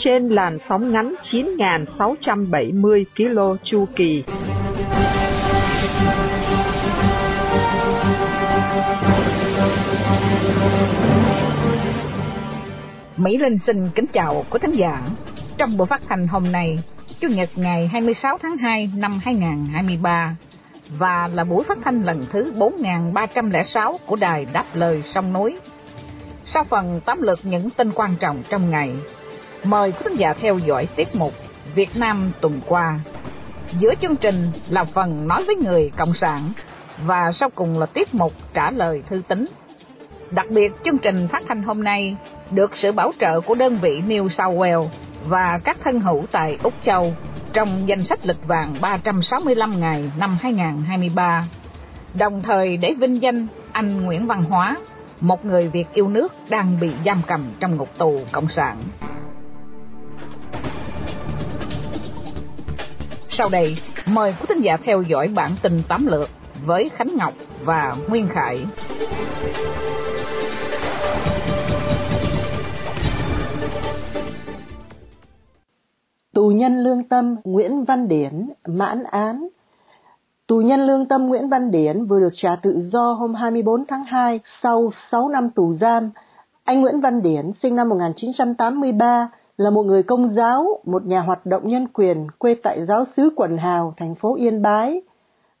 Trên làn sóng ngắn 9.670 km chu kỳ. Mỹ Linh xin kính chào quý thính giả. Trong buổi phát hành hôm nay, Chủ nhật ngày 26 tháng 2 năm 2023 và là buổi phát thanh lần thứ 4306 của đài Đáp Lời Sông Núi. Sau phần tóm lược những tin quan trọng trong ngày, mời quý khán giả theo dõi tiết mục Việt Nam tuần qua. Giữa chương trình là phần nói với người Cộng sản và sau cùng là tiết mục trả lời thư tín. Đặc biệt chương trình phát thanh hôm nay được sự bảo trợ của đơn vị New South Wales và các thân hữu tại Úc Châu trong danh sách lịch vàng 365 ngày năm 2023, đồng thời để vinh danh anh Nguyễn Văn Hóa, một người Việt yêu nước đang bị giam cầm trong ngục tù Cộng sản. Sau đây, mời quý thính giả theo dõi bản tin tóm lược với Khánh Ngọc và Nguyên Khải. Tù nhân lương tâm Nguyễn Văn Điển mãn án. Tù nhân lương tâm Nguyễn Văn Điển vừa được trả tự do hôm 24 tháng 2 sau 6 năm tù giam. Anh Nguyễn Văn Điển sinh năm 1983 là một người công giáo, một nhà hoạt động nhân quyền quê tại giáo xứ Quần Hào, thành phố Yên Bái.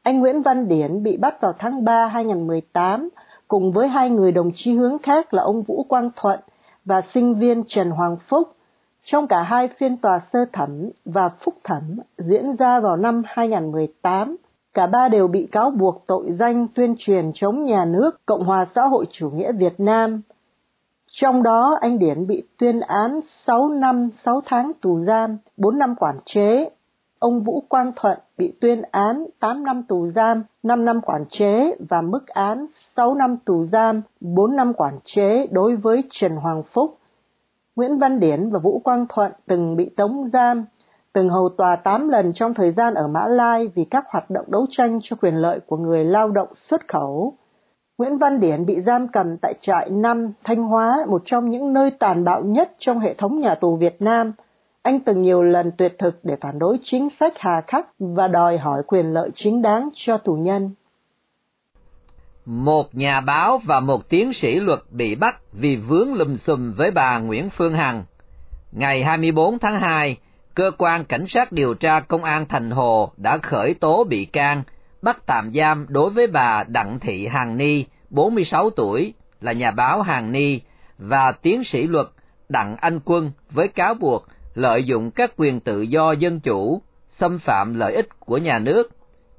Anh Nguyễn Văn Điển bị bắt vào tháng 3 2018 cùng với hai người đồng chí hướng khác là ông Vũ Quang Thuận và sinh viên Trần Hoàng Phúc trong cả hai phiên tòa sơ thẩm và phúc thẩm diễn ra vào năm 2018, cả ba đều bị cáo buộc tội danh tuyên truyền chống nhà nước Cộng hòa xã hội chủ nghĩa Việt Nam. Trong đó, anh Điển bị tuyên án 6 năm 6 tháng tù giam, 4 năm quản chế. Ông Vũ Quang Thuận bị tuyên án 8 năm tù giam, 5 năm quản chế và mức án 6 năm tù giam, 4 năm quản chế đối với Trần Hoàng Phúc Nguyễn Văn Điển và Vũ Quang Thuận từng bị tống giam, từng hầu tòa 8 lần trong thời gian ở Mã Lai vì các hoạt động đấu tranh cho quyền lợi của người lao động xuất khẩu. Nguyễn Văn Điển bị giam cầm tại trại 5 Thanh Hóa, một trong những nơi tàn bạo nhất trong hệ thống nhà tù Việt Nam. Anh từng nhiều lần tuyệt thực để phản đối chính sách hà khắc và đòi hỏi quyền lợi chính đáng cho tù nhân một nhà báo và một tiến sĩ luật bị bắt vì vướng lùm xùm với bà Nguyễn Phương Hằng. Ngày 24 tháng 2, cơ quan cảnh sát điều tra công an Thành Hồ đã khởi tố bị can, bắt tạm giam đối với bà Đặng Thị Hằng Ni, 46 tuổi, là nhà báo Hằng Ni, và tiến sĩ luật Đặng Anh Quân với cáo buộc lợi dụng các quyền tự do dân chủ, xâm phạm lợi ích của nhà nước,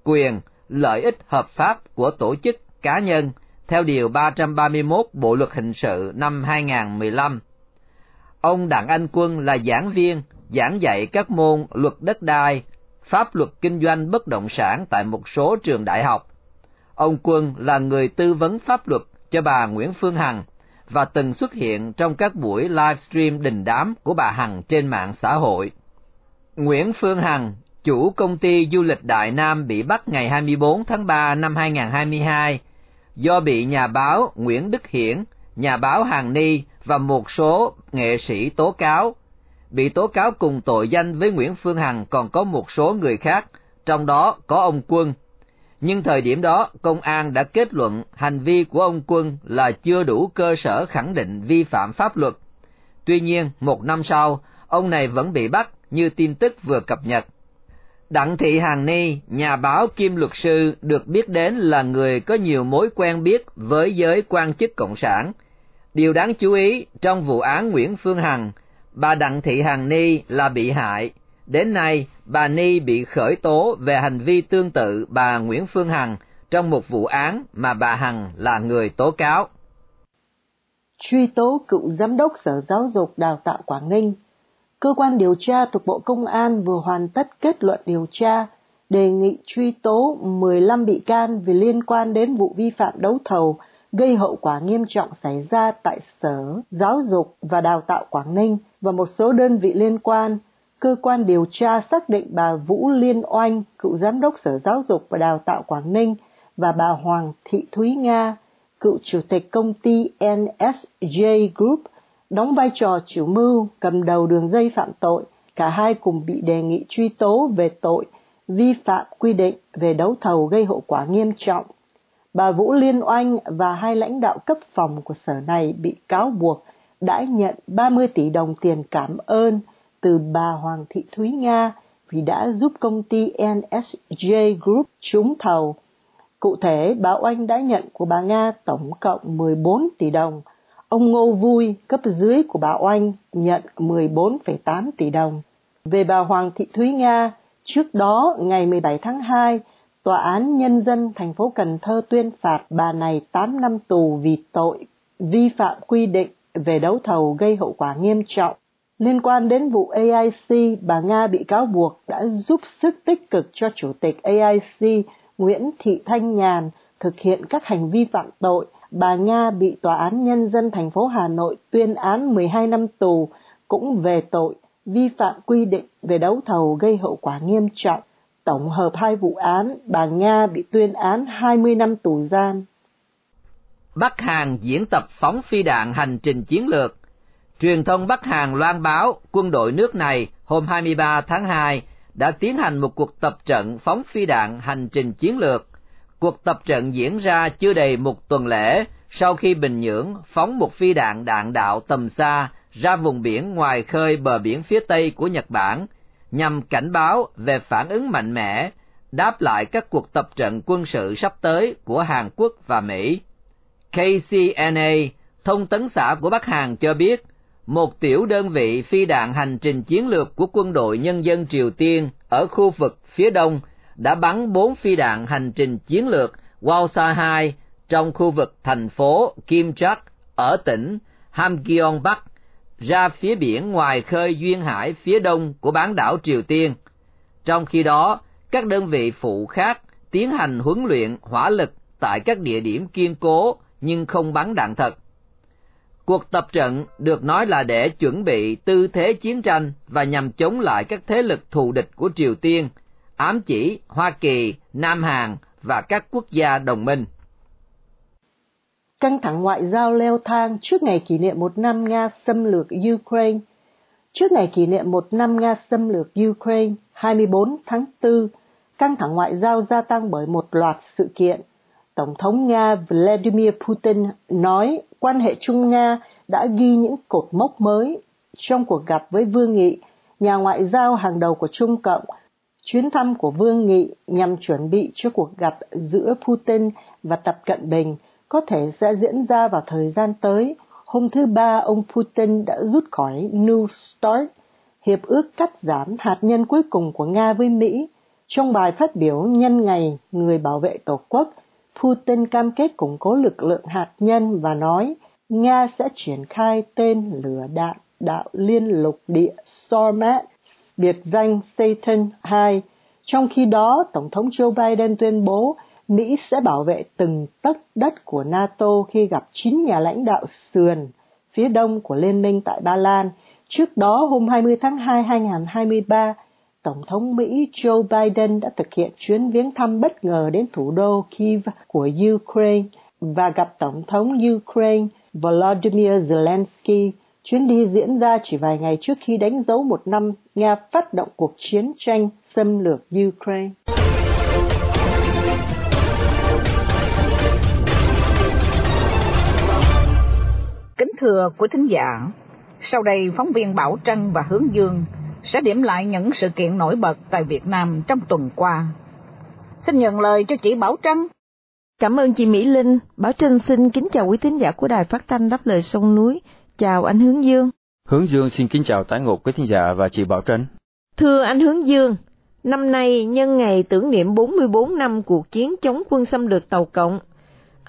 quyền, lợi ích hợp pháp của tổ chức cá nhân theo Điều 331 Bộ Luật Hình sự năm 2015. Ông Đặng Anh Quân là giảng viên, giảng dạy các môn luật đất đai, pháp luật kinh doanh bất động sản tại một số trường đại học. Ông Quân là người tư vấn pháp luật cho bà Nguyễn Phương Hằng và từng xuất hiện trong các buổi livestream đình đám của bà Hằng trên mạng xã hội. Nguyễn Phương Hằng, chủ công ty du lịch Đại Nam bị bắt ngày 24 tháng 3 năm 2022 do bị nhà báo Nguyễn Đức Hiển, nhà báo Hàng Ni và một số nghệ sĩ tố cáo. Bị tố cáo cùng tội danh với Nguyễn Phương Hằng còn có một số người khác, trong đó có ông Quân. Nhưng thời điểm đó, công an đã kết luận hành vi của ông Quân là chưa đủ cơ sở khẳng định vi phạm pháp luật. Tuy nhiên, một năm sau, ông này vẫn bị bắt như tin tức vừa cập nhật. Đặng Thị Hàn Ni, nhà báo kim luật sư, được biết đến là người có nhiều mối quen biết với giới quan chức Cộng sản. Điều đáng chú ý, trong vụ án Nguyễn Phương Hằng, bà Đặng Thị Hàng Ni là bị hại. Đến nay, bà Ni bị khởi tố về hành vi tương tự bà Nguyễn Phương Hằng trong một vụ án mà bà Hằng là người tố cáo. Truy tố cựu giám đốc Sở Giáo dục Đào tạo Quảng Ninh Cơ quan điều tra thuộc Bộ Công an vừa hoàn tất kết luận điều tra đề nghị truy tố 15 bị can vì liên quan đến vụ vi phạm đấu thầu gây hậu quả nghiêm trọng xảy ra tại Sở Giáo dục và Đào tạo Quảng Ninh và một số đơn vị liên quan. Cơ quan điều tra xác định bà Vũ Liên Oanh, cựu giám đốc Sở Giáo dục và Đào tạo Quảng Ninh và bà Hoàng Thị Thúy Nga, cựu chủ tịch công ty NSJ Group, đóng vai trò chủ mưu cầm đầu đường dây phạm tội. Cả hai cùng bị đề nghị truy tố về tội vi phạm quy định về đấu thầu gây hậu quả nghiêm trọng. Bà Vũ Liên Oanh và hai lãnh đạo cấp phòng của sở này bị cáo buộc đã nhận 30 tỷ đồng tiền cảm ơn từ bà Hoàng Thị Thúy Nga vì đã giúp công ty NSJ Group trúng thầu. Cụ thể, bà Oanh đã nhận của bà Nga tổng cộng 14 tỷ đồng. Ông Ngô Vui, cấp dưới của bà Oanh, nhận 14,8 tỷ đồng. Về bà Hoàng Thị Thúy Nga, trước đó ngày 17 tháng 2, Tòa án Nhân dân thành phố Cần Thơ tuyên phạt bà này 8 năm tù vì tội vi phạm quy định về đấu thầu gây hậu quả nghiêm trọng. Liên quan đến vụ AIC, bà Nga bị cáo buộc đã giúp sức tích cực cho Chủ tịch AIC Nguyễn Thị Thanh Nhàn thực hiện các hành vi phạm tội. Bà Nga bị Tòa án Nhân dân thành phố Hà Nội tuyên án 12 năm tù cũng về tội vi phạm quy định về đấu thầu gây hậu quả nghiêm trọng. Tổng hợp hai vụ án, bà Nga bị tuyên án 20 năm tù giam. Bắc Hàn diễn tập phóng phi đạn hành trình chiến lược. Truyền thông Bắc Hàn loan báo quân đội nước này hôm 23 tháng 2 đã tiến hành một cuộc tập trận phóng phi đạn hành trình chiến lược. Cuộc tập trận diễn ra chưa đầy một tuần lễ sau khi Bình Nhưỡng phóng một phi đạn đạn đạo tầm xa ra vùng biển ngoài khơi bờ biển phía tây của Nhật Bản nhằm cảnh báo về phản ứng mạnh mẽ đáp lại các cuộc tập trận quân sự sắp tới của Hàn Quốc và Mỹ. KCNA, thông tấn xã của Bắc Hàn cho biết, một tiểu đơn vị phi đạn hành trình chiến lược của quân đội nhân dân Triều Tiên ở khu vực phía đông đã bắn bốn phi đạn hành trình chiến lược Walsa-2 trong khu vực thành phố Kim Chak ở tỉnh Hamgyong Bắc ra phía biển ngoài khơi duyên hải phía đông của bán đảo Triều Tiên. Trong khi đó, các đơn vị phụ khác tiến hành huấn luyện hỏa lực tại các địa điểm kiên cố nhưng không bắn đạn thật. Cuộc tập trận được nói là để chuẩn bị tư thế chiến tranh và nhằm chống lại các thế lực thù địch của Triều Tiên, ám chỉ Hoa Kỳ, Nam Hàn và các quốc gia đồng minh. Căng thẳng ngoại giao leo thang trước ngày kỷ niệm một năm Nga xâm lược Ukraine. Trước ngày kỷ niệm một năm Nga xâm lược Ukraine 24 tháng 4, căng thẳng ngoại giao gia tăng bởi một loạt sự kiện. Tổng thống Nga Vladimir Putin nói quan hệ Trung Nga đã ghi những cột mốc mới trong cuộc gặp với Vương Nghị, nhà ngoại giao hàng đầu của Trung Cộng. Chuyến thăm của Vương Nghị nhằm chuẩn bị cho cuộc gặp giữa Putin và Tập Cận Bình có thể sẽ diễn ra vào thời gian tới. Hôm thứ Ba, ông Putin đã rút khỏi New START, hiệp ước cắt giảm hạt nhân cuối cùng của Nga với Mỹ. Trong bài phát biểu nhân ngày người bảo vệ Tổ quốc, Putin cam kết củng cố lực lượng hạt nhân và nói Nga sẽ triển khai tên lửa đạn đạo liên lục địa Sarmat, biệt danh Satan 2. Trong khi đó, Tổng thống Joe Biden tuyên bố Mỹ sẽ bảo vệ từng tấc đất của NATO khi gặp chín nhà lãnh đạo sườn phía đông của Liên minh tại Ba Lan. Trước đó, hôm 20 tháng 2 2023, Tổng thống Mỹ Joe Biden đã thực hiện chuyến viếng thăm bất ngờ đến thủ đô Kiev của Ukraine và gặp Tổng thống Ukraine Volodymyr Zelensky. Chuyến đi diễn ra chỉ vài ngày trước khi đánh dấu một năm Nga phát động cuộc chiến tranh xâm lược Ukraine. Thưa quý thính giả, sau đây phóng viên Bảo Trân và Hướng Dương sẽ điểm lại những sự kiện nổi bật tại Việt Nam trong tuần qua. Xin nhận lời cho chị Bảo Trân. Cảm ơn chị Mỹ Linh. Bảo Trân xin kính chào quý thính giả của Đài Phát thanh Đáp lời sông núi. Chào anh Hướng Dương. Hướng Dương xin kính chào tái ngộ quý thính giả và chị Bảo Trân. Thưa anh Hướng Dương, năm nay nhân ngày tưởng niệm 44 năm cuộc chiến chống quân xâm lược Tàu Cộng,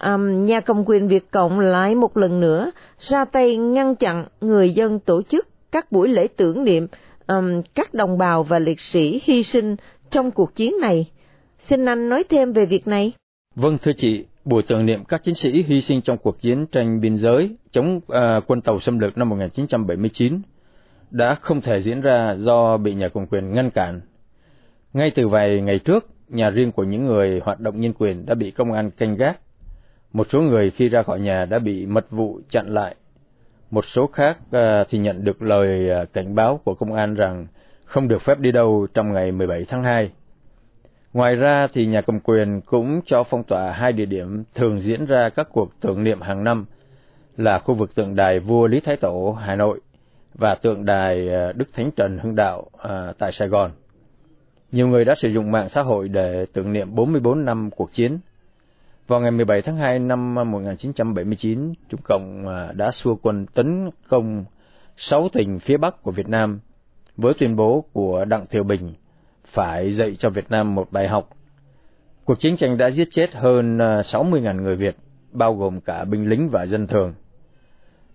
um, nhà cầm quyền Việt Cộng lại một lần nữa ra tay ngăn chặn người dân tổ chức các buổi lễ tưởng niệm um, các đồng bào và liệt sĩ hy sinh trong cuộc chiến này. Xin anh nói thêm về việc này. Vâng thưa chị, buổi tưởng niệm các chiến sĩ hy sinh trong cuộc chiến tranh biên giới chống uh, quân tàu xâm lược năm 1979 đã không thể diễn ra do bị nhà cầm quyền ngăn cản. Ngay từ vài ngày trước, nhà riêng của những người hoạt động nhân quyền đã bị công an canh gác. Một số người khi ra khỏi nhà đã bị mật vụ chặn lại. Một số khác uh, thì nhận được lời uh, cảnh báo của công an rằng không được phép đi đâu trong ngày 17 tháng 2. Ngoài ra thì nhà cầm quyền cũng cho phong tỏa hai địa điểm thường diễn ra các cuộc tưởng niệm hàng năm là khu vực tượng đài vua Lý Thái Tổ Hà Nội và tượng đài à, Đức Thánh Trần Hưng Đạo à, tại Sài Gòn. Nhiều người đã sử dụng mạng xã hội để tưởng niệm 44 năm cuộc chiến. Vào ngày 17 tháng 2 năm 1979, Trung Cộng à, đã xua quân tấn công sáu tỉnh phía Bắc của Việt Nam với tuyên bố của Đặng Thiều Bình phải dạy cho Việt Nam một bài học. Cuộc chiến tranh đã giết chết hơn à, 60.000 người Việt, bao gồm cả binh lính và dân thường.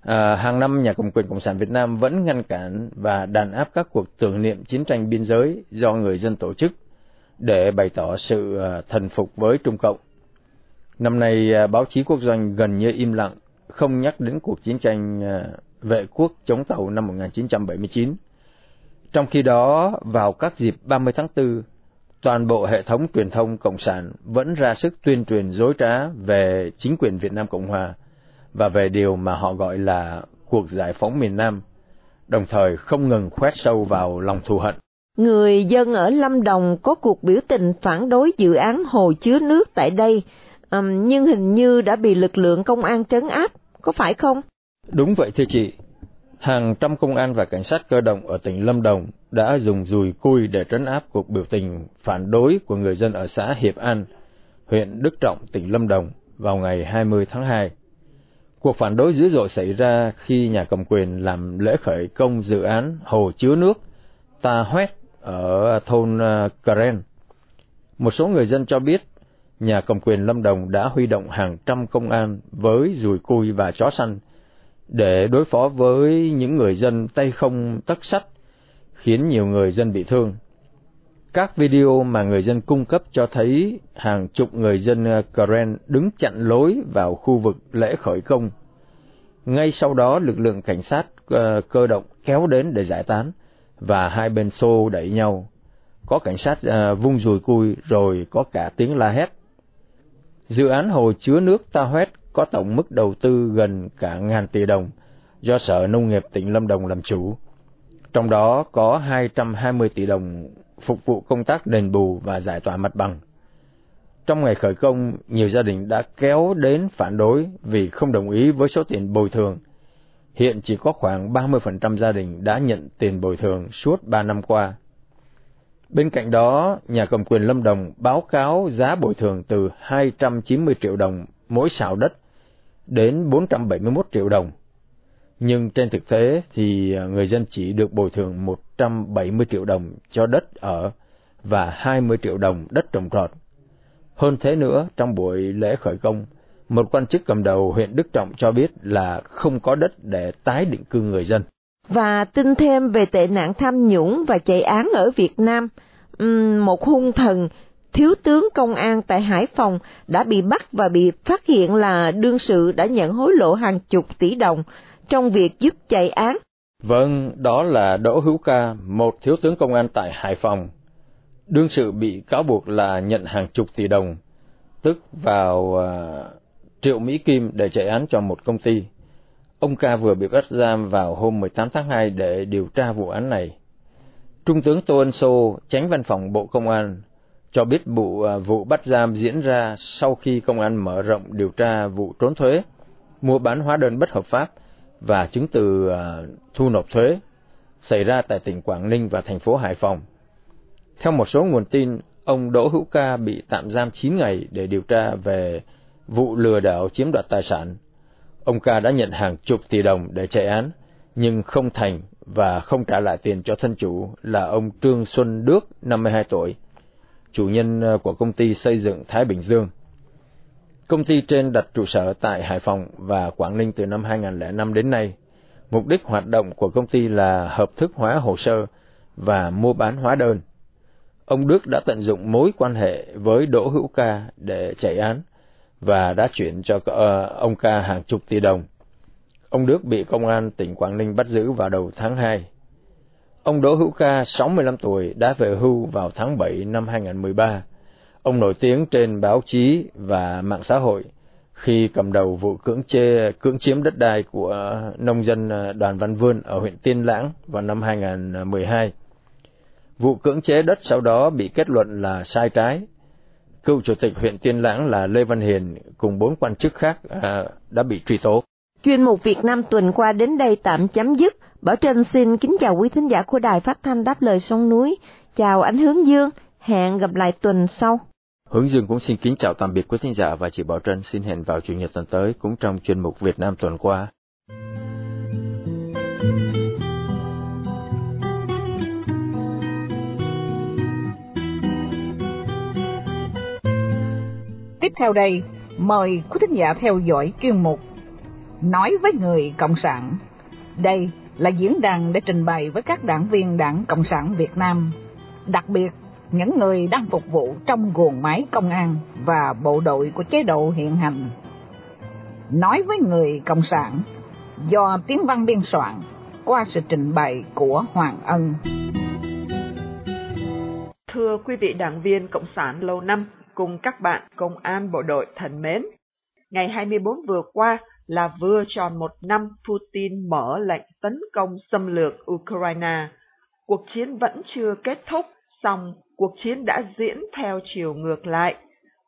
À, hàng năm nhà cầm quyền cộng sản Việt Nam vẫn ngăn cản và đàn áp các cuộc tưởng niệm chiến tranh biên giới do người dân tổ chức để bày tỏ sự à, thần phục với Trung Cộng. Năm nay à, báo chí quốc doanh gần như im lặng, không nhắc đến cuộc chiến tranh à, vệ quốc chống tàu năm 1979. Trong khi đó, vào các dịp 30 tháng 4, toàn bộ hệ thống truyền thông cộng sản vẫn ra sức tuyên truyền dối trá về chính quyền Việt Nam Cộng Hòa và về điều mà họ gọi là cuộc giải phóng miền Nam, đồng thời không ngừng khoét sâu vào lòng thù hận. Người dân ở Lâm Đồng có cuộc biểu tình phản đối dự án hồ chứa nước tại đây, um, nhưng hình như đã bị lực lượng công an trấn áp, có phải không? Đúng vậy thưa chị. Hàng trăm công an và cảnh sát cơ động ở tỉnh Lâm Đồng đã dùng dùi cui để trấn áp cuộc biểu tình phản đối của người dân ở xã Hiệp An, huyện Đức Trọng, tỉnh Lâm Đồng vào ngày 20 tháng 2. Cuộc phản đối dữ dội xảy ra khi nhà cầm quyền làm lễ khởi công dự án hồ chứa nước Ta Huét ở thôn ờ, Karen. Một số người dân cho biết nhà cầm quyền Lâm Đồng đã huy động hàng trăm công an với dùi cui và chó săn để đối phó với những người dân tay không tất sắt, khiến nhiều người dân bị thương. Các video mà người dân cung cấp cho thấy hàng chục người dân ờ, Karen đứng chặn lối vào khu vực lễ khởi công. Ngay sau đó, lực lượng cảnh sát ờ, cơ động kéo đến để giải tán, và hai bên xô đẩy nhau. Có cảnh sát ờ, vung dùi cui rồi có cả tiếng la hét. Dự án hồ chứa nước Ta Hoét có tổng mức đầu tư gần cả ngàn tỷ đồng do Sở Nông nghiệp tỉnh Lâm Đồng làm chủ. Trong đó có 220 tỷ đồng phục vụ công tác đền bù và giải tỏa mặt bằng. Trong ngày khởi công, nhiều gia đình đã kéo đến phản đối vì không đồng ý với số tiền bồi thường. Hiện chỉ có khoảng 30% gia đình đã nhận tiền bồi thường suốt 3 năm qua. Bên cạnh đó, nhà cầm quyền Lâm Đồng báo cáo giá bồi thường từ 290 triệu đồng mỗi xào đất đến 471 triệu đồng. Nhưng trên thực tế thì à, người dân chỉ được bồi thường 170 triệu đồng cho đất ở và 20 triệu đồng đất trồng trọt. Hơn thế nữa, trong buổi lễ khởi công, một quan chức cầm đầu huyện Đức Trọng cho biết là không có đất để tái định cư người dân. Và tin thêm về tệ nạn tham nhũng và chạy án ở Việt Nam, một hung thần thiếu tướng công an tại Hải Phòng đã bị bắt và bị phát hiện là đương sự đã nhận hối lộ hàng chục tỷ đồng trong việc giúp chạy án. Vâng, đó là Đỗ Hữu Ca, một thiếu tướng công an tại Hải Phòng. Đương sự bị cáo buộc là nhận hàng chục tỷ đồng, tức vào uh, triệu Mỹ Kim để chạy án cho một công ty. Ông Ca vừa bị bắt giam vào hôm 18 tháng 2 để điều tra vụ án này. Trung tướng Tô Ân Sô, tránh văn phòng Bộ Công an, cho biết vụ à, vụ bắt giam diễn ra sau khi công an mở rộng điều tra vụ trốn thuế, mua bán hóa đơn bất hợp pháp và chứng từ à, thu nộp thuế xảy ra tại tỉnh Quảng Ninh và thành phố Hải Phòng. Theo một số nguồn tin, ông Đỗ Hữu Ca bị tạm giam 9 ngày để điều tra về vụ lừa đảo chiếm đoạt tài sản. Ông Ca đã nhận hàng chục tỷ đồng để chạy án, nhưng không thành và không trả lại tiền cho thân chủ là ông Trương Xuân Đức, 52 tuổi, chủ nhân ờ, của công ty xây dựng Thái Bình Dương. Công ty trên đặt trụ sở tại Hải Phòng và Quảng Ninh từ năm 2005 đến nay. Mục đích hoạt động của công ty là hợp thức hóa hồ sơ và mua bán hóa đơn. ông Đức đã tận dụng mối quan hệ với Đỗ Hữu Ca để chạy án và đã chuyển cho ờ, ông Ca hàng chục tỷ đồng. Ông Đức bị công an tỉnh Quảng Ninh bắt giữ vào đầu tháng 2. Ông Đỗ Hữu Ca, 65 tuổi, đã về hưu vào tháng 7 năm 2013. Ông nổi tiếng trên báo chí và mạng xã hội khi cầm đầu vụ cưỡng chê cưỡng chiếm đất đai của nông dân ờ, Đoàn Văn Vươn ở huyện Tiên Lãng vào năm 2012. Vụ cưỡng chế đất sau đó bị kết luận là sai trái. Cựu chủ tịch huyện Tiên Lãng là Lê Văn Hiền cùng bốn quan chức khác à, đã bị truy tố. Chuyên mục Việt Nam tuần qua đến đây tạm chấm dứt. Bảo Trân xin kính chào quý thính giả của Đài Phát thanh Đáp lời sông núi. Chào Ánh Hướng Dương. Hẹn gặp lại tuần sau. Hướng Dương cũng xin kính chào tạm biệt quý thính giả và chị Bảo Trân xin hẹn vào Chủ nhật tuần tới cũng trong chuyên mục Việt Nam tuần qua. Tiếp theo đây, mời quý thính giả theo dõi chuyên mục Nói với người Cộng sản. Đây là diễn đàn để trình bày với các đảng viên Đảng Cộng sản Việt Nam, đặc biệt những người đang phục vụ trong guồng máy công an và bộ đội của chế độ hiện hành. Nói với người Cộng sản do tiếng văn biên soạn qua sự trình bày của Hoàng Ân. Thưa quý vị đảng viên Cộng sản lâu năm cùng các bạn công an bộ đội thân mến, ngày 24 vừa qua là vừa tròn một năm Putin mở lệnh tấn công xâm lược Ukraine. Cuộc chiến vẫn chưa kết thúc, song cuộc chiến đã diễn theo chiều ngược lại.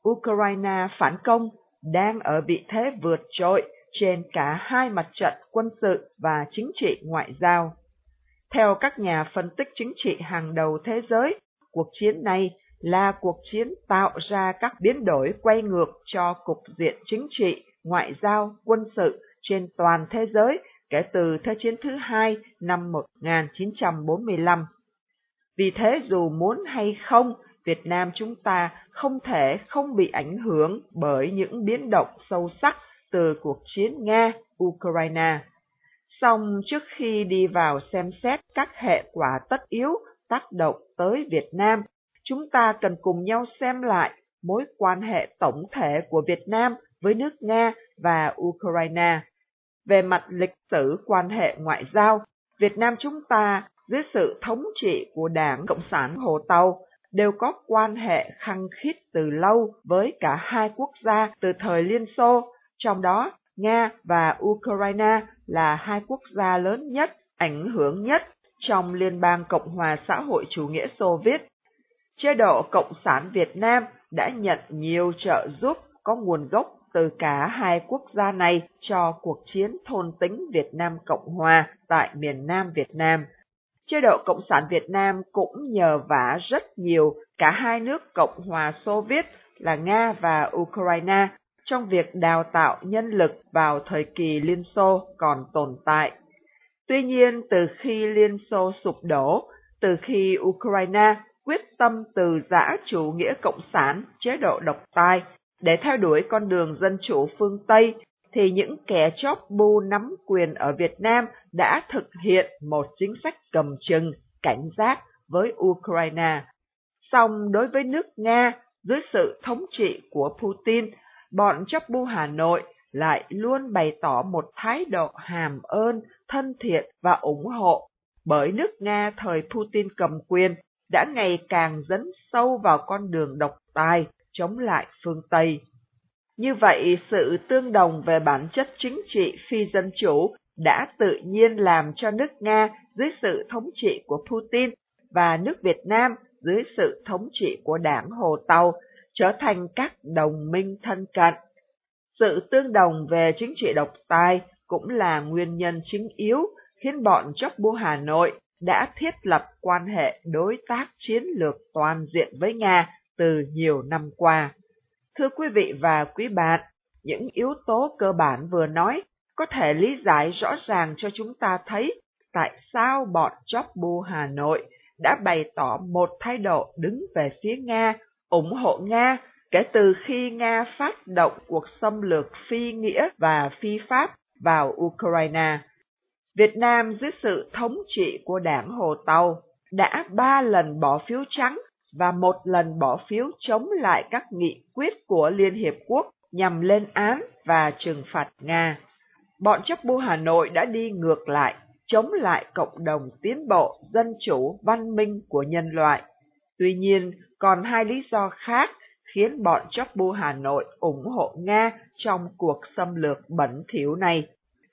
Ukraine phản công đang ở vị thế vượt trội trên cả hai mặt trận quân sự và chính trị ngoại giao. Theo các nhà phân tích chính trị hàng đầu thế giới, cuộc chiến này là cuộc chiến tạo ra các biến đổi quay ngược cho cục diện chính trị, ngoại giao, quân sự trên toàn thế giới kể từ Thế chiến thứ hai năm 1945. Vì thế dù muốn hay không, Việt Nam chúng ta không thể không bị ảnh hưởng bởi những biến động sâu sắc từ cuộc chiến Nga-Ukraine. Song trước khi đi vào xem xét các hệ quả tất yếu tác động tới Việt Nam, chúng ta cần cùng nhau xem lại mối quan hệ tổng thể của Việt Nam với nước Nga và Ukraine. Về mặt lịch sử quan hệ ngoại giao, Việt Nam chúng ta dưới sự thống trị của Đảng Cộng sản Hồ Tàu đều có quan hệ khăng khít từ lâu với cả hai quốc gia từ thời Liên Xô, trong đó Nga và Ukraine là hai quốc gia lớn nhất, ảnh hưởng nhất trong Liên bang Cộng hòa xã hội chủ nghĩa Xô Viết. Chế độ Cộng sản Việt Nam đã nhận nhiều trợ giúp có nguồn gốc từ cả hai quốc gia này cho cuộc chiến thôn tính Việt Nam Cộng Hòa tại miền Nam Việt Nam. Chế độ Cộng sản Việt Nam cũng nhờ vả rất nhiều cả hai nước Cộng hòa Xô Viết là Nga và Ukraine trong việc đào tạo nhân lực vào thời kỳ Liên Xô còn tồn tại. Tuy nhiên, từ khi Liên Xô sụp đổ, từ khi Ukraine quyết tâm từ giã chủ nghĩa cộng sản, chế độ độc tài, để theo đuổi con đường dân chủ phương Tây, thì những kẻ chóp bu nắm quyền ở Việt Nam đã thực hiện một chính sách cầm chừng, cảnh giác với Ukraine. Song đối với nước Nga, dưới sự thống trị của Putin, bọn chóp bu Hà Nội lại luôn bày tỏ một thái độ hàm ơn, thân thiện và ủng hộ, bởi nước Nga thời Putin cầm quyền đã ngày càng dấn sâu vào con đường độc tài chống lại phương Tây. Như vậy, sự tương đồng về bản chất chính trị phi dân chủ đã tự nhiên làm cho nước Nga dưới sự thống trị của Putin và nước Việt Nam dưới sự thống trị của đảng Hồ Tàu trở thành các đồng minh thân cận. Sự tương đồng về chính trị độc tài cũng là nguyên nhân chính yếu khiến bọn chóc bu Hà Nội đã thiết lập quan hệ đối tác chiến lược toàn diện với Nga từ nhiều năm qua. Thưa quý vị và quý bạn, những yếu tố cơ bản vừa nói có thể lý giải rõ ràng cho chúng ta thấy tại sao bọn chóc bu Hà Nội đã bày tỏ một thái độ đứng về phía Nga, ủng hộ Nga kể từ khi Nga phát động cuộc xâm lược phi nghĩa và phi pháp vào Ukraine. Việt Nam dưới sự thống trị của đảng Hồ Tàu đã ba lần bỏ phiếu trắng và một lần bỏ phiếu chống lại các nghị quyết của Liên Hiệp Quốc nhằm lên án và trừng phạt Nga. Bọn chấp bu Hà Nội đã đi ngược lại, chống lại cộng đồng tiến bộ, dân chủ, văn minh của nhân loại. Tuy nhiên, còn hai lý do khác khiến bọn chấp bu Hà Nội ủng hộ Nga trong cuộc xâm lược bẩn thỉu này.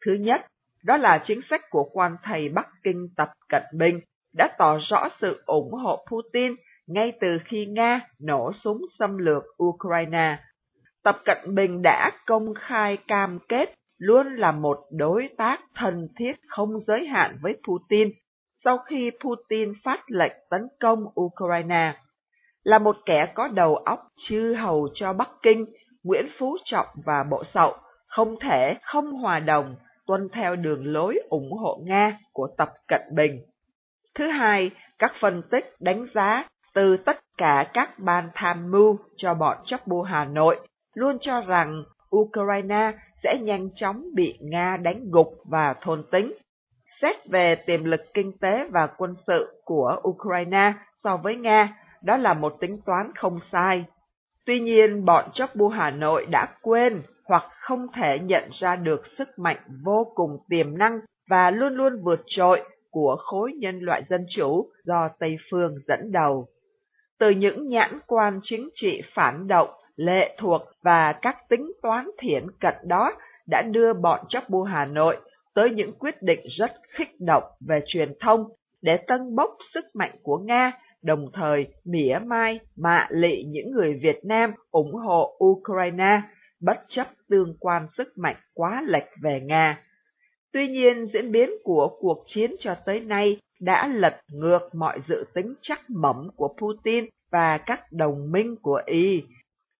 Thứ nhất, đó là chính sách của quan thầy Bắc Kinh Tập Cận Bình đã tỏ rõ sự ủng hộ Putin ngay từ khi Nga nổ súng xâm lược Ukraine. Tập Cận Bình đã công khai cam kết luôn là một đối tác thân thiết không giới hạn với Putin sau khi Putin phát lệnh tấn công Ukraine. Là một kẻ có đầu óc chư hầu cho Bắc Kinh, Nguyễn Phú Trọng và Bộ Sậu không thể không hòa đồng tuân theo đường lối ủng hộ Nga của Tập Cận Bình. Thứ hai, các phân tích đánh giá từ tất cả các ban tham mưu cho bọn chấp bu Hà Nội luôn cho rằng Ukraine sẽ nhanh chóng bị Nga đánh gục và thôn tính. Xét về tiềm lực kinh tế và quân sự của Ukraine so với Nga, đó là một tính toán không sai. Tuy nhiên, bọn chóc bu Hà Nội đã quên hoặc không thể nhận ra được sức mạnh vô cùng tiềm năng và luôn luôn vượt trội của khối nhân loại dân chủ do Tây Phương dẫn đầu. Từ những nhãn quan chính trị phản động, lệ thuộc và các tính toán thiển cận đó đã đưa bọn chóc bu Hà Nội tới những quyết định rất khích động về truyền thông để tân bốc sức mạnh của Nga, đồng thời mỉa mai, mạ lị những người Việt Nam ủng hộ Ukraine, bất chấp tương quan sức mạnh quá lệch về Nga. Tuy nhiên, diễn biến của cuộc chiến cho tới nay đã lật ngược mọi dự tính chắc mẩm của Putin và các đồng minh của Y.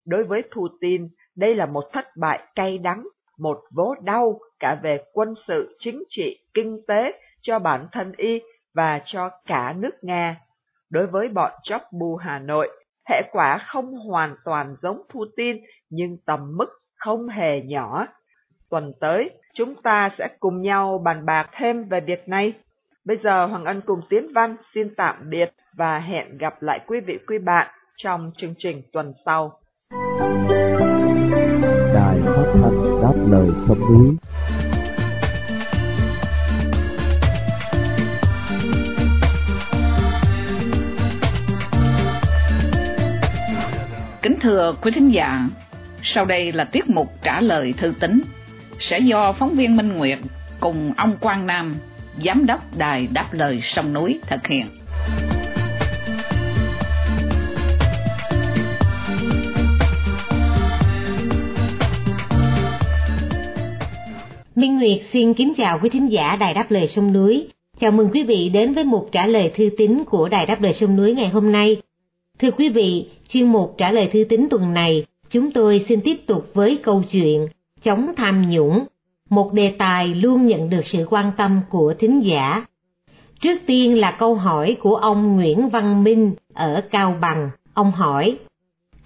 Đối với Putin, đây là một thất bại cay đắng, một vố đau cả về quân sự, chính trị, kinh tế cho bản thân Y và cho cả nước Nga. Đối với bọn chóc bu Hà Nội, hệ quả không hoàn toàn giống Putin nhưng tầm mức không hề nhỏ. Tuần tới, chúng ta sẽ cùng nhau bàn bạc thêm về việc này. Bây giờ Hoàng Ân cùng Tiến Văn xin tạm biệt và hẹn gặp lại quý vị quý bạn trong chương trình tuần sau. Đài phát thanh đáp lời sông núi Kính thưa quý thính giả, sau đây là tiết mục trả lời thư tín sẽ do phóng viên Minh Nguyệt cùng ông Quang Nam, giám đốc đài đáp lời sông núi thực hiện. Minh Nguyệt xin kính chào quý thính giả Đài Đáp Lời Sông Núi. Chào mừng quý vị đến với mục trả lời thư tín của Đài Đáp Lời Sông Núi ngày hôm nay. Thưa quý vị, chuyên mục trả lời thư tín tuần này, chúng tôi xin tiếp tục với câu chuyện chống tham nhũng, một đề tài luôn nhận được sự quan tâm của thính giả. Trước tiên là câu hỏi của ông Nguyễn Văn Minh ở Cao Bằng. Ông hỏi,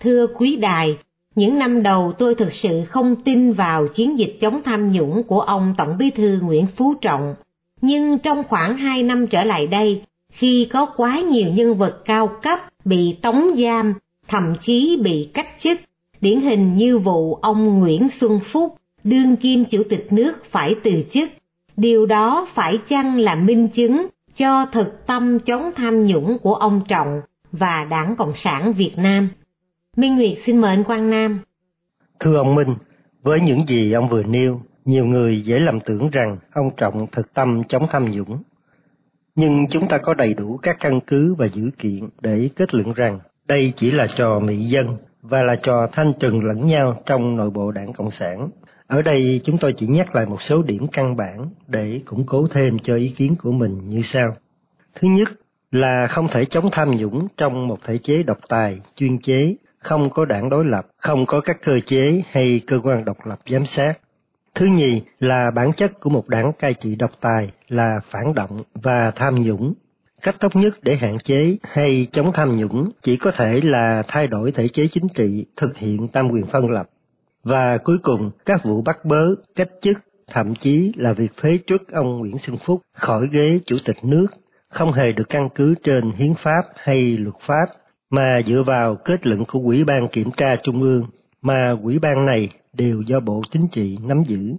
Thưa quý đài, những năm đầu tôi thực sự không tin vào chiến dịch chống tham nhũng của ông Tổng bí thư Nguyễn Phú Trọng. Nhưng trong khoảng hai năm trở lại đây, khi có quá nhiều nhân vật cao cấp bị tống giam, thậm chí bị cách chức, điển hình như vụ ông Nguyễn Xuân Phúc, đương kim chủ tịch nước phải từ chức. Điều đó phải chăng là minh chứng cho thực tâm chống tham nhũng của ông Trọng và Đảng Cộng sản Việt Nam? Minh Nguyệt xin mời anh Quang Nam. Thưa ông Minh, với những gì ông vừa nêu, nhiều người dễ lầm tưởng rằng ông Trọng thực tâm chống tham nhũng. Nhưng chúng ta có đầy đủ các căn cứ và dữ kiện để kết luận rằng đây chỉ là trò mỹ dân và là trò thanh trừng lẫn nhau trong nội bộ đảng Cộng sản. Ở đây chúng tôi chỉ nhắc lại một số điểm căn bản để củng cố thêm cho ý kiến của mình như sau. Thứ nhất là không thể chống tham nhũng trong một thể chế độc tài, chuyên chế, không có đảng đối lập, không có các cơ chế hay cơ quan độc lập giám sát. Thứ nhì là bản chất của một đảng cai trị độc tài là phản động và tham nhũng. Cách tốt nhất để hạn chế hay chống tham nhũng chỉ có thể là thay đổi thể chế chính trị, thực hiện tam quyền phân lập. Và cuối cùng, các vụ bắt bớ, cách chức, thậm chí là việc phế truất ông Nguyễn Xuân Phúc khỏi ghế chủ tịch nước không hề được căn cứ trên hiến pháp hay luật pháp mà dựa vào kết luận của Ủy ban Kiểm tra Trung ương mà Ủy ban này đều do Bộ Chính trị nắm giữ.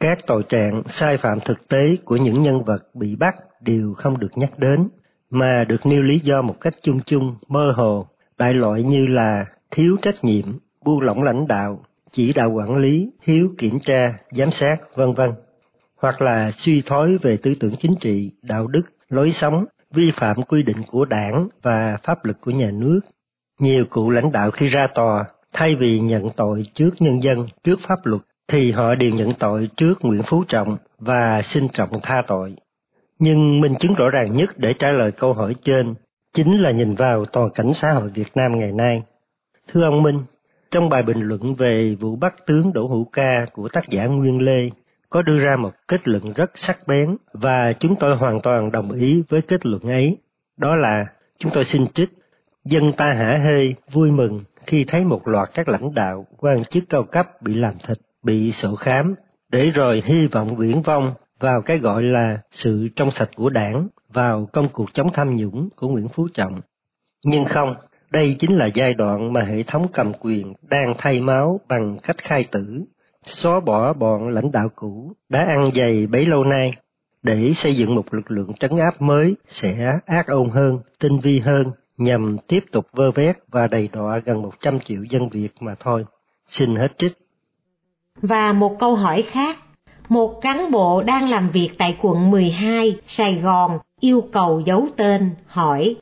Các tội trạng sai phạm thực tế của những nhân vật bị bắt đều không được nhắc đến, mà được nêu lý do một cách chung chung, mơ hồ, đại loại như là thiếu trách nhiệm, buông lỏng lãnh đạo, chỉ đạo quản lý, thiếu kiểm tra, giám sát, vân vân, hoặc là suy thoái về tư tưởng chính trị, đạo đức, lối sống, vi phạm quy định của đảng và pháp luật của nhà nước. Nhiều cựu lãnh đạo khi ra tòa, thay vì nhận tội trước nhân dân, trước pháp luật, thì họ đều nhận tội trước Nguyễn Phú Trọng và xin Trọng tha tội. Nhưng minh chứng rõ ràng nhất để trả lời câu hỏi trên chính là nhìn vào toàn cảnh xã hội Việt Nam ngày nay. Thưa ông Minh, trong bài bình luận về vụ bắt tướng Đỗ Hữu Ca của tác giả Nguyên Lê, có đưa ra một kết luận rất sắc bén và chúng tôi hoàn toàn đồng ý với kết luận ấy. Đó là, chúng tôi xin trích, dân ta hả hê, vui mừng khi thấy một loạt các lãnh đạo, quan chức cao cấp bị làm thịt, bị sổ khám, để rồi hy vọng viễn vong vào cái gọi là sự trong sạch của đảng, vào công cuộc chống tham nhũng của Nguyễn Phú Trọng. Nhưng không, đây chính là giai đoạn mà hệ thống cầm quyền đang thay máu bằng cách khai tử, xóa bỏ bọn lãnh đạo cũ đã ăn dày bấy lâu nay để xây dựng một lực lượng trấn áp mới sẽ ác ôn hơn, tinh vi hơn nhằm tiếp tục vơ vét và đầy đọa gần 100 triệu dân Việt mà thôi. Xin hết trích. Và một câu hỏi khác, một cán bộ đang làm việc tại quận 12, Sài Gòn yêu cầu giấu tên, hỏi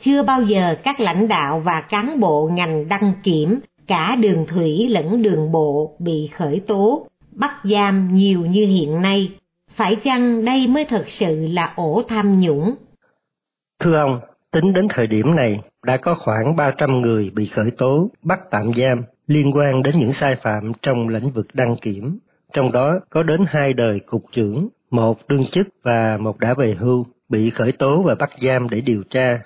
chưa bao giờ các lãnh đạo và cán bộ ngành đăng kiểm, cả đường thủy lẫn đường bộ bị khởi tố, bắt giam nhiều như hiện nay. Phải chăng đây mới thật sự là ổ tham nhũng? Thưa ông, tính đến thời điểm này, đã có khoảng 300 người bị khởi tố, bắt tạm giam liên quan đến những sai phạm trong lĩnh vực đăng kiểm. Trong đó có đến hai đời cục trưởng, một đương chức và một đã về hưu, bị khởi tố và bắt giam để điều tra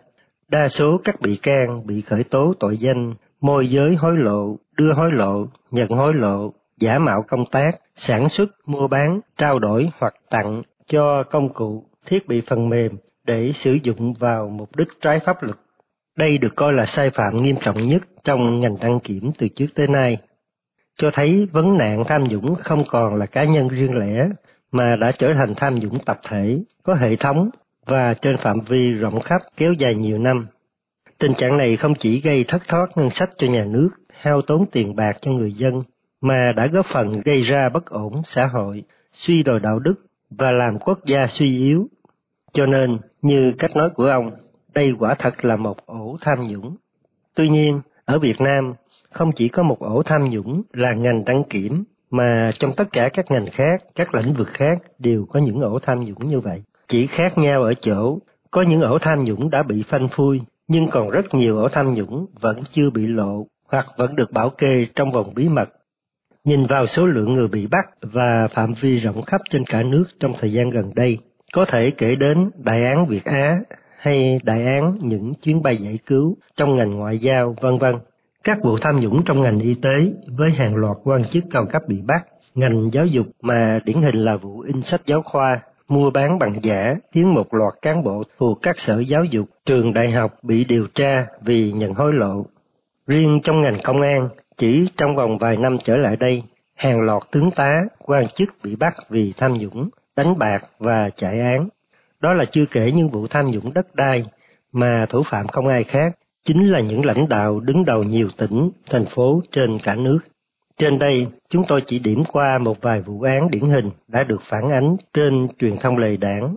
Đa số các bị can bị khởi tố tội danh môi giới hối lộ, đưa hối lộ, nhận hối lộ, giả mạo công tác, sản xuất, mua bán, trao đổi hoặc tặng cho công cụ, thiết bị phần mềm để sử dụng vào mục đích trái pháp luật. Đây được coi là sai phạm nghiêm trọng nhất trong ngành đăng kiểm từ trước tới nay, cho thấy vấn nạn tham nhũng không còn là cá nhân riêng lẻ mà đã trở thành tham nhũng tập thể, có hệ thống và trên phạm vi rộng khắp kéo dài nhiều năm. Tình trạng này không chỉ gây thất thoát ngân sách cho nhà nước, hao tốn tiền bạc cho người dân, mà đã góp phần gây ra bất ổn xã hội, suy đồi đạo đức và làm quốc gia suy yếu. Cho nên, như cách nói của ông, đây quả thật là một ổ tham nhũng. Tuy nhiên, ở Việt Nam, không chỉ có một ổ tham nhũng là ngành đăng kiểm, mà trong tất cả các ngành khác, các lĩnh vực khác đều có những ổ tham nhũng như vậy. Chỉ khác nhau ở chỗ, có những ổ tham nhũng đã bị phanh phui, nhưng còn rất nhiều ổ tham nhũng vẫn chưa bị lộ hoặc vẫn được bảo kê trong vòng bí mật. Nhìn vào số lượng người bị bắt và phạm vi rộng khắp trên cả nước trong thời gian gần đây, có thể kể đến đại án Việt Á hay đại án những chuyến bay giải cứu trong ngành ngoại giao, vân vân. Các vụ tham nhũng trong ngành y tế với hàng loạt quan chức cao cấp bị bắt, ngành giáo dục mà điển hình là vụ in sách giáo khoa mua bán bằng giả khiến một loạt cán bộ thuộc các sở giáo dục, trường đại học bị điều tra vì nhận hối lộ. Riêng trong ngành công an, chỉ trong vòng vài năm trở lại đây, hàng loạt tướng tá, quan chức bị bắt vì tham nhũng, đánh bạc và chạy án. Đó là chưa kể những vụ tham nhũng đất đai mà thủ phạm không ai khác, chính là những lãnh đạo đứng đầu nhiều tỉnh, thành phố trên cả nước. Trên đây, chúng tôi chỉ điểm qua một vài vụ án điển hình đã được phản ánh trên truyền thông lề đảng.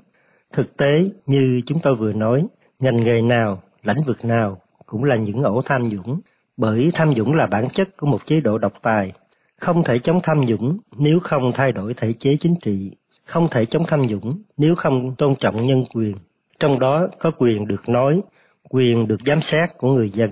Thực tế, như chúng tôi vừa nói, ngành nghề nào, lĩnh vực nào cũng là những ổ tham nhũng, bởi tham nhũng là bản chất của một chế độ độc tài. Không thể chống tham nhũng nếu không thay đổi thể chế chính trị, không thể chống tham nhũng nếu không tôn trọng nhân quyền, trong đó có quyền được nói, quyền được giám sát của người dân.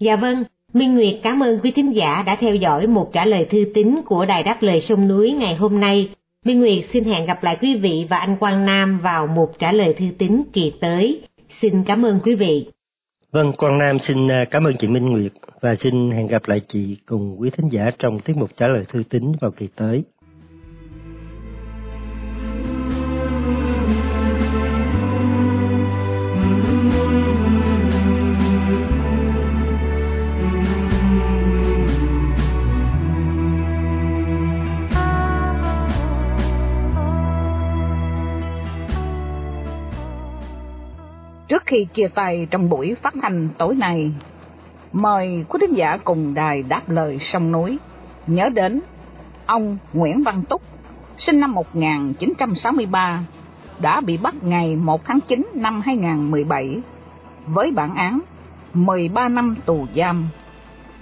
Dạ vâng, Minh Nguyệt cảm ơn quý thính giả đã theo dõi một trả lời thư tín của Đài Đáp Lời Sông Núi ngày hôm nay. Minh Nguyệt xin hẹn gặp lại quý vị và anh Quang Nam vào một trả lời thư tín kỳ tới. Xin cảm ơn quý vị. Vâng, Quang Nam xin à, cảm ơn chị Minh Nguyệt và xin hẹn gặp lại chị cùng quý thính giả trong tiết mục trả lời thư tín vào kỳ tới. Khi chia tay trong buổi phát hành tối nay, mời quý thính giả cùng đài đáp lời sông núi. Nhớ đến ông Nguyễn Văn Túc, sinh năm 1963, đã bị bắt ngày 1 tháng 9 năm 2017 với bản án 13 năm tù giam.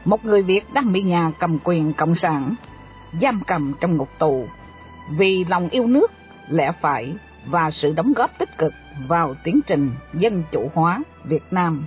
Một người Việt đang bị nhà cầm quyền Cộng sản giam cầm trong ngục tù vì lòng yêu nước, lẽ phải và sự đóng góp tích cực vào tiến trình dân chủ hóa Việt Nam.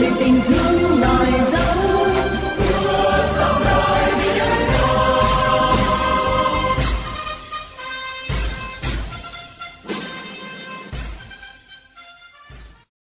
living two life.